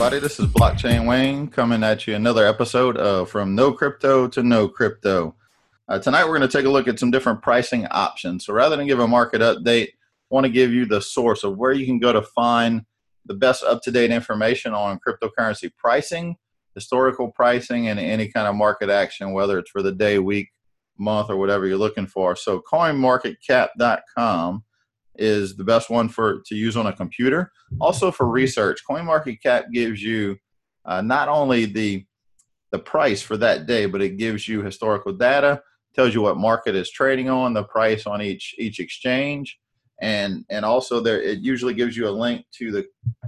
everybody. This is Blockchain Wayne coming at you another episode of From No Crypto to Know Crypto. Uh, tonight, we're going to take a look at some different pricing options. So, rather than give a market update, I want to give you the source of where you can go to find the best up to date information on cryptocurrency pricing, historical pricing, and any kind of market action, whether it's for the day, week, month, or whatever you're looking for. So, coinmarketcap.com is the best one for to use on a computer. Also for research, CoinMarketCap gives you uh, not only the the price for that day, but it gives you historical data, tells you what market is trading on, the price on each each exchange, and and also there it usually gives you a link to the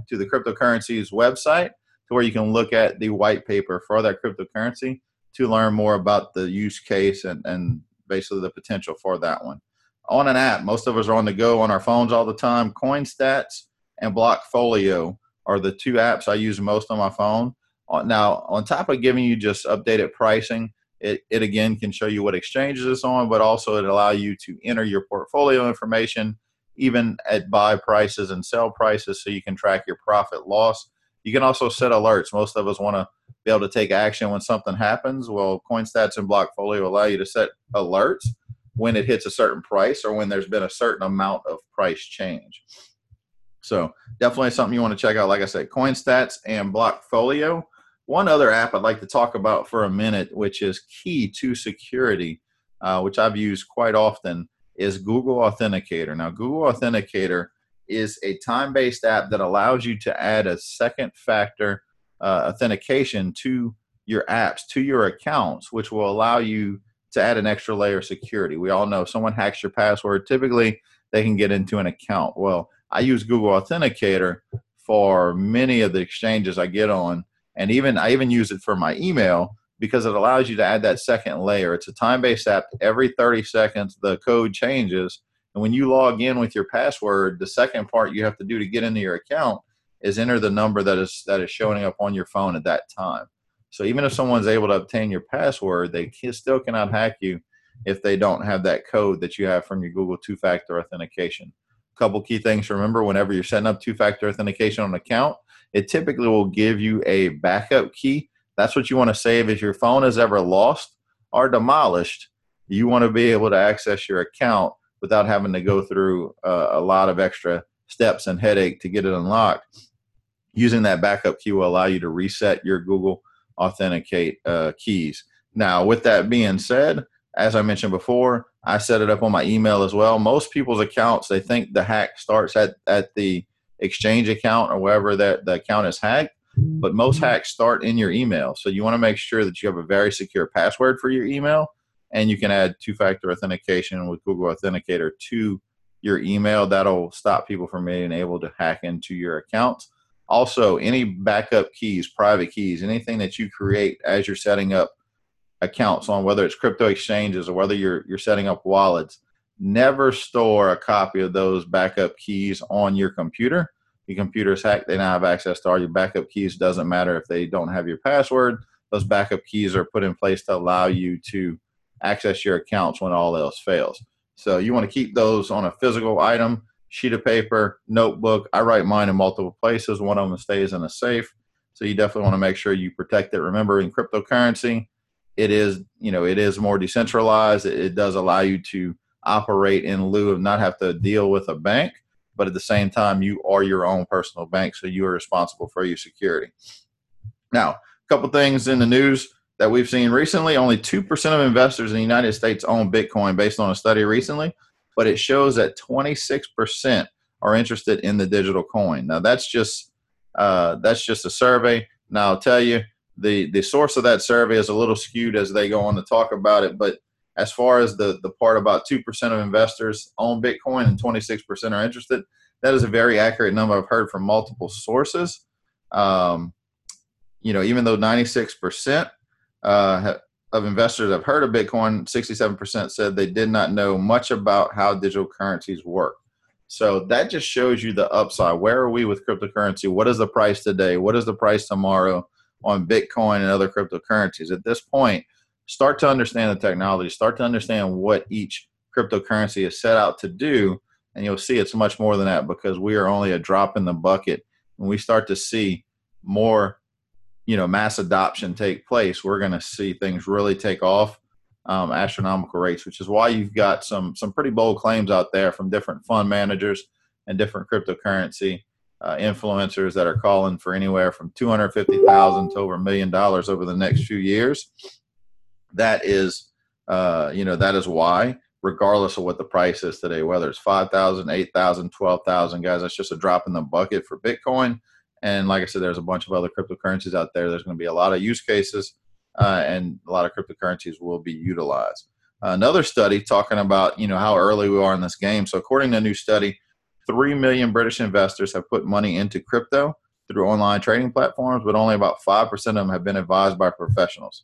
to the cryptocurrency's website to where you can look at the white paper for that cryptocurrency to learn more about the use case and and basically the potential for that one on an app. Most of us are on the go on our phones all the time. CoinStats and Blockfolio are the two apps I use most on my phone. Uh, now, on top of giving you just updated pricing, it, it again can show you what exchanges it's on, but also it allow you to enter your portfolio information, even at buy prices and sell prices, so you can track your profit loss. You can also set alerts. Most of us want to be able to take action when something happens. Well, CoinStats and Blockfolio allow you to set alerts when it hits a certain price or when there's been a certain amount of price change. So definitely something you want to check out. Like I said, CoinStats and Blockfolio. One other app I'd like to talk about for a minute, which is key to security, uh, which I've used quite often, is Google Authenticator. Now, Google Authenticator is a time-based app that allows you to add a second-factor uh, authentication to your apps, to your accounts, which will allow you to add an extra layer of security. We all know someone hacks your password, typically they can get into an account. Well, I use Google Authenticator for many of the exchanges I get on, and even I even use it for my email because it allows you to add that second layer. It's a time-based app. Every 30 seconds, the code changes, and when you log in with your password, the second part you have to do to get into your account is enter the number that is that is showing up on your phone at that time. So even if someone's able to obtain your password, they still cannot hack you if they don't have that code that you have from your Google two-factor authentication. A couple key things to remember whenever you're setting up two-factor authentication on an account, it typically will give you a backup key. That's what you want to save if your phone is ever lost or demolished. You want to be able to access your account without having to go through uh, a lot of extra steps and headache to get it unlocked. Using that backup key will allow you to reset your Google authenticate uh, keys. Now, with that being said, as I mentioned before, I set it up on my email as well. Most people's accounts, they think the hack starts at, at the exchange account or wherever that the account is hacked, but most mm-hmm. hacks start in your email. So you want to make sure that you have a very secure password for your email and you can add two-factor authentication with Google Authenticator to your email. That'll stop people from being able to hack into your accounts. Also, any backup keys, private keys, anything that you create as you're setting up accounts on whether it's crypto exchanges or whether you're you're setting up wallets, never store a copy of those backup keys on your computer. Your computer is hacked, they now have access to all your backup keys. Doesn't matter if they don't have your password, those backup keys are put in place to allow you to access your accounts when all else fails. So you want to keep those on a physical item sheet of paper, notebook. I write mine in multiple places. One of them stays in a safe. So you definitely want to make sure you protect it. Remember, in cryptocurrency, it is you know it is more decentralized. It, does allow you to operate in lieu of not have to deal with a bank, but at the same time, you are your own personal bank, so you are responsible for your security. Now, a couple things in the news that we've seen recently: only two percent of investors in the United States own Bitcoin, based on a study recently but it shows that 26% are interested in the digital coin. Now that's just uh, that's just a survey. Now I'll tell you the the source of that survey is a little skewed as they go on to talk about it, but as far as the the part about two percent of investors own Bitcoin and 26% are interested, that is a very accurate number. I've heard from multiple sources. Um, you know, even though 96% uh, of investors have heard of Bitcoin, 67% said they did not know much about how digital currencies work. So that just shows you the upside. Where are we with cryptocurrency? What is the price today? What is the price tomorrow on Bitcoin and other cryptocurrencies? At this point, start to understand the technology, start to understand what each cryptocurrency is set out to do, and you'll see it's much more than that because we are only a drop in the bucket. When we start to see more, you know, mass adoption take place, we're going to see things really take off, um, astronomical rates. Which is why you've got some some pretty bold claims out there from different fund managers and different cryptocurrency uh, influencers that are calling for anywhere from 250,000 to over a million dollars over the next few years. That is, uh, you know, that is why, regardless of what the price is today, whether it's 5,000, 8,000, 12,000, guys, that's just a drop in the bucket for Bitcoin. And like I said, there's a bunch of other cryptocurrencies out there. There's going to be a lot of use cases, uh, and a lot of cryptocurrencies will be utilized. Another study talking about you know how early we are in this game. So according to a new study, 3 million British investors have put money into crypto through online trading platforms, but only about 5% of them have been advised by professionals.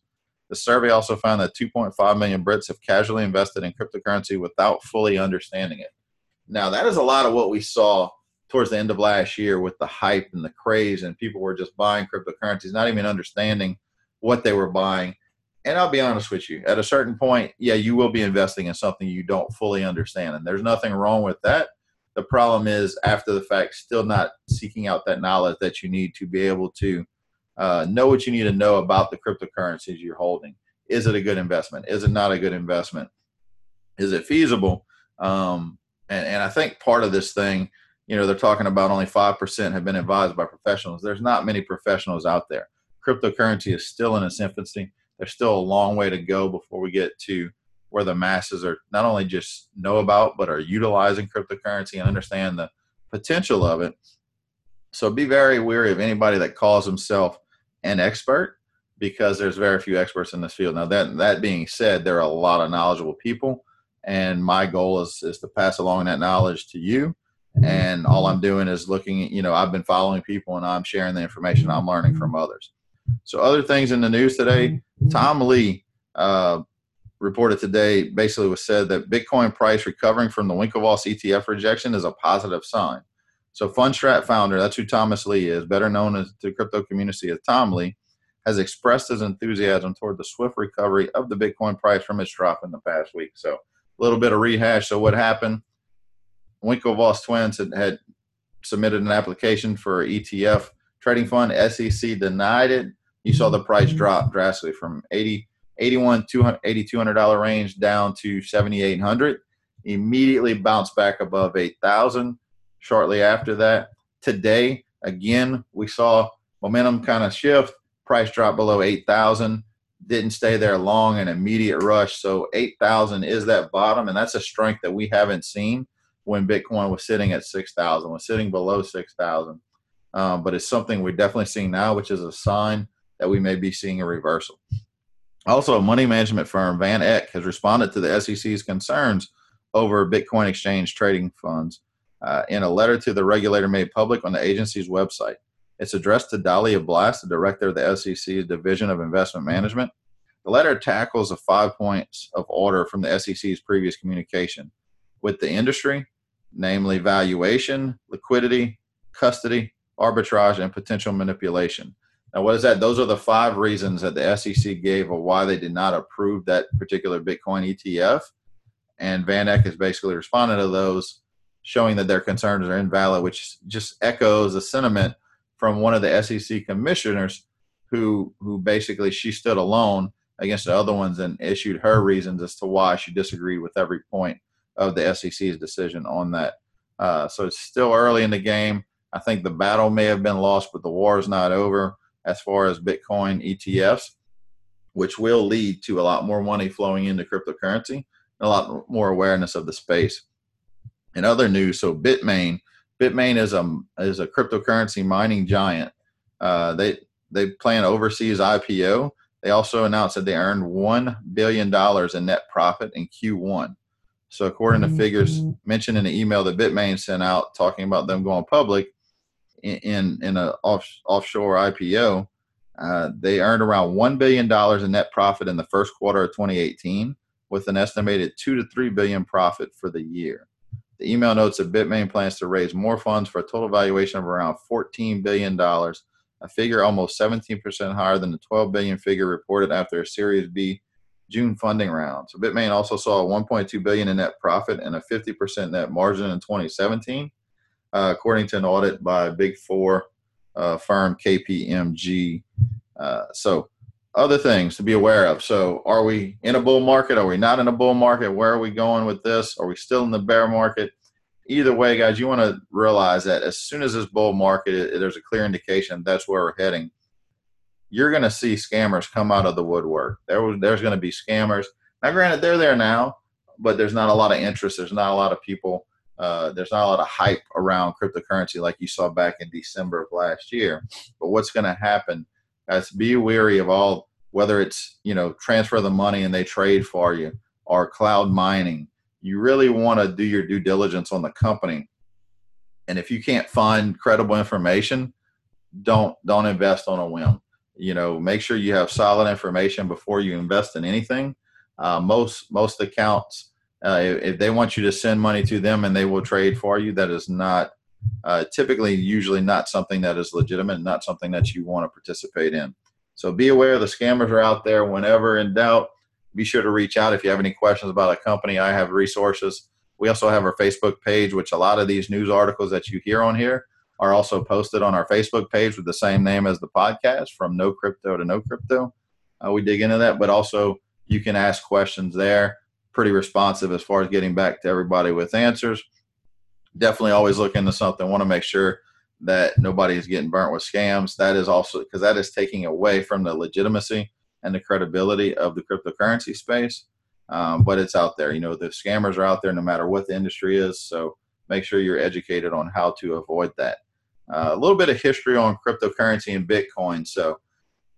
The survey also found that 2.5 million Brits have casually invested in cryptocurrency without fully understanding it. Now, that is a lot of what we saw towards the end of last year with the hype and the craze, and people were just buying cryptocurrencies, not even understanding what they were buying. And I'll be honest with you, at a certain point, yeah, you will be investing in something you don't fully understand. And there's nothing wrong with that the problem is after the fact, still not seeking out that knowledge that you need to be able to uh, know what you need to know about the cryptocurrencies you're holding. Is it a good investment? Is it not a good investment? Is it feasible? Um, and, and I think part of this thing, you know, they're talking about only 5% have been advised by professionals. There's not many professionals out there. Cryptocurrency is still in its infancy. There's still a long way to go before we get to where the masses are not only just know about but are utilizing cryptocurrency and understand the potential of it so be very wary of anybody that calls himself an expert because there's very few experts in this field now that that being said there are a lot of knowledgeable people and my goal is is to pass along that knowledge to you and all i'm doing is looking you know i've been following people and i'm sharing the information i'm learning from others so other things in the news today tom lee uh, reported today basically was said that Bitcoin price recovering from the Winklevoss ETF rejection is a positive sign. So Fundstrat founder, that's who Thomas Lee is, better known as the crypto community as Tom Lee, has expressed his enthusiasm toward the swift recovery of the Bitcoin price from its drop in the past week. So a little bit of rehash. So what happened? Winklevoss twins had, had submitted an application for ETF trading fund. SEC denied it. You saw the price mm-hmm. drop drastically from 80 81 $200 range down to 7800 immediately bounced back above 8000 shortly after that today again we saw momentum kind of shift. Price drop below 8000 didn't stay there long an immediate rush. So 8000 is that bottom and that's a strength that we haven't seen when bitcoin was sitting at 6000 was sitting below 6000 um, but it's something we're definitely seeing now which is a sign that we may be seeing a reversal also, a money management firm, Van Eck, has responded to the SEC's concerns over Bitcoin exchange trading funds uh, in a letter to the regulator made public on the agency's website. It's addressed to Dalia Blass, the director of the SEC's Division of Investment Management. The letter tackles the five points of order from the SEC's previous communication with the industry, namely valuation, liquidity, custody, arbitrage, and potential manipulation. Now, what is that? Those are the five reasons that the SEC gave of why they did not approve that particular Bitcoin ETF. And Van Eck has basically responded to those, showing that their concerns are invalid, which just echoes a sentiment from one of the SEC commissioners who who basically she stood alone against the other ones and issued her reasons as to why she disagreed with every point of the SEC's decision on that. Uh, so it's still early in the game. I think the battle may have been lost, but the war is not over as far as Bitcoin ETFs, which will lead to a lot more money flowing into cryptocurrency and a lot more awareness of the space. In other news, so Bitmain, Bitmain is a is a cryptocurrency mining giant. Uh, they they plan overseas IPO. They also announced that they earned one billion dollars in net profit in Q1. So, according to figures mm-hmm. mentioned in the email that Bitmain sent out, talking about them going public, in in a off, offshore IPO, uh, they earned around one billion dollars in net profit in the first quarter of 2018, with an estimated two to three billion profit for the year. The email notes that Bitmain plans to raise more funds for a total valuation of around 14 billion dollars, a figure almost 17% higher than the 12 billion figure reported after a Series B June funding round. So Bitmain also saw a 1.2 billion in net profit and a 50% net margin in 2017 uh, according to an audit by Big Four uh, firm KPMG. Uh, so, other things to be aware of. So, are we in a bull market? Are we not in a bull market? Where are we going with this? Are we still in the bear market? Either way, guys, you want to realize that as soon as this bull market, there's a clear indication that's where we're heading. You're going to see scammers come out of the woodwork. There was, there's going to be scammers. Now, granted, they're there now, but there's not a lot of interest. There's not a lot of people. Uh, there's not a lot of hype around cryptocurrency like you saw back in December of last year. But what's going to happen? Guys, be wary of all whether it's you know transfer the money and they trade for you or cloud mining you really want to do your due diligence on the company and if you can't find credible information don't don't invest on a whim you know make sure you have solid information before you invest in anything uh, most most accounts uh, if they want you to send money to them and they will trade for you that is not uh, typically usually not something that is legitimate not something that you want to participate in so be aware the scammers are out there. Whenever in doubt, be sure to reach out if you have any questions about a company. I have resources. We also have our Facebook page, which a lot of these news articles that you hear on here are also posted on our Facebook page with the same name as the podcast, from no crypto to know crypto. Uh, we dig into that, but also you can ask questions there. Pretty responsive as far as getting back to everybody with answers. Definitely always look into something. Want to make sure that nobody is getting burnt with scams. That is also because that is taking away from the legitimacy and the credibility of the cryptocurrency space. Um, but it's out there. You know, the scammers are out there no matter what the industry is. So make sure you're educated on how to avoid that. Uh, a little bit of history on cryptocurrency and Bitcoin. So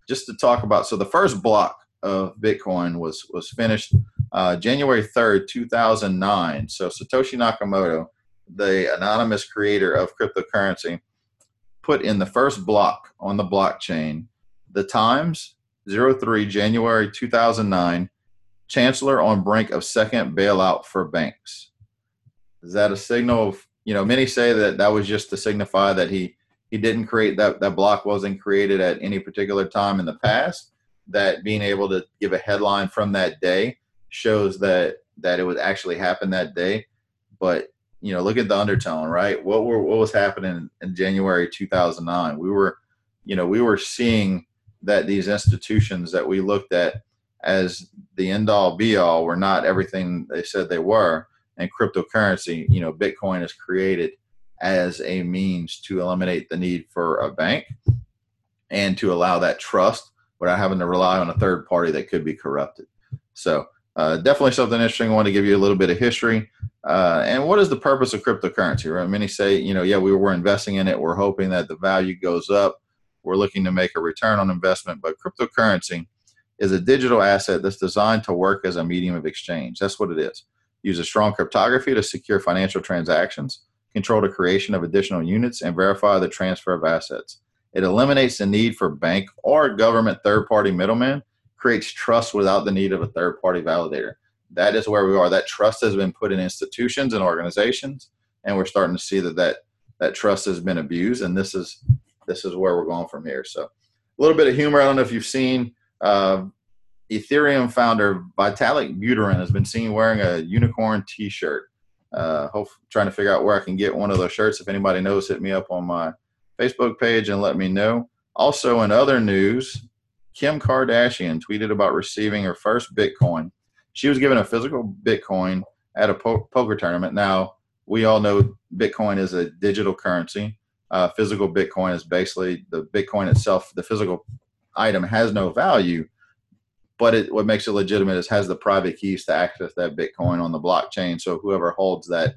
just to talk about, so the first block of Bitcoin was was finished uh, January 3rd, 2009. So Satoshi Nakamoto, the anonymous creator of cryptocurrency, put in the first block on the blockchain the times 03 January 2009 chancellor on brink of second bailout for banks is that a signal of you know many say that that was just to signify that he he didn't create that that block wasn't created at any particular time in the past that being able to give a headline from that day shows that that it would actually happen that day but you know, look at the undertone, right? What were what was happening in January 2009? We were, you know, we were seeing that these institutions that we looked at as the end all be all were not everything they said they were. And cryptocurrency, you know, Bitcoin is created as a means to eliminate the need for a bank and to allow that trust without having to rely on a third party that could be corrupted. So uh, definitely something interesting. I want to give you a little bit of history. Uh, and what is the purpose of cryptocurrency? Right? Many say, you know, yeah, we were investing in it. We're hoping that the value goes up. We're looking to make a return on investment. But cryptocurrency is a digital asset that's designed to work as a medium of exchange. That's what it is. Use a strong cryptography to secure financial transactions, control the creation of additional units, and verify the transfer of assets. It eliminates the need for bank or government third party middlemen creates trust without the need of a third party validator. That is where we are. That trust has been put in institutions and organizations, and we're starting to see that that, that trust has been abused. And this is this is where we're going from here. So, a little bit of humor. I don't know if you've seen uh, Ethereum founder Vitalik Buterin has been seen wearing a unicorn T-shirt. Uh, hope trying to figure out where I can get one of those shirts. If anybody knows, hit me up on my Facebook page and let me know. Also, in other news, Kim Kardashian tweeted about receiving her first Bitcoin. She was given a physical Bitcoin at a po- poker tournament. Now, we all know Bitcoin is a digital currency. Uh, physical Bitcoin is basically the Bitcoin itself, the physical item has no value, but it, what makes it legitimate is has the private keys to access that Bitcoin on the blockchain. So whoever holds that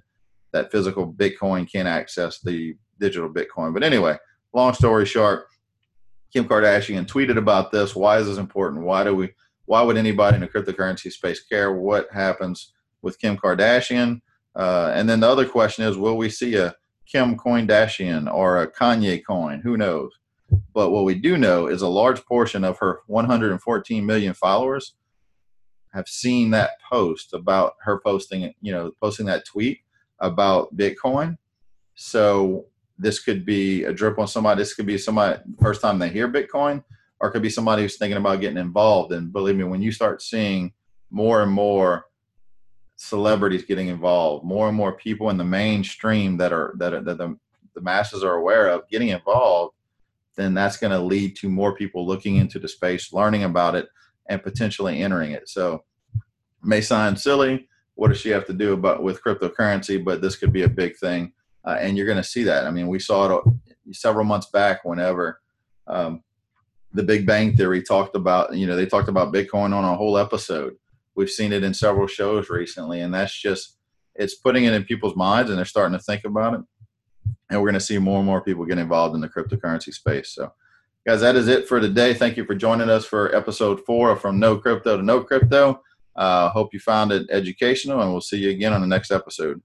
that physical Bitcoin can access the digital Bitcoin. But anyway, long story short, Kim Kardashian tweeted about this. Why is this important? Why do we? Why would anybody in the cryptocurrency space care what happens with Kim Kardashian? Uh, and then the other question is, will we see a Kim Coindashian or a Kanye coin? Who knows? But what we do know is a large portion of her 114 million followers have seen that post about her posting, you know, posting that tweet about Bitcoin. So this could be a drip on somebody. This could be somebody first time they hear Bitcoin, or it could be somebody who's thinking about getting involved. And believe me, when you start seeing more and more celebrities getting involved, more and more people in the mainstream that are that, are, that the, the masses are aware of getting involved, then that's going to lead to more people looking into the space, learning about it, and potentially entering it. So, may sound silly. What does she have to do about with cryptocurrency? But this could be a big thing, uh, and you're going to see that. I mean, we saw it several months back. Whenever um, the Big Bang Theory talked about, you know, they talked about Bitcoin on a whole episode. We've seen it in several shows recently, and that's just it's putting it in people's minds, and they're starting to think about it. And we're going to see more and more people get involved in the cryptocurrency space. So, guys, that is it for today. Thank you for joining us for episode four of From No Crypto to Know Crypto. Uh, hope you found it educational, and we'll see you again on the next episode.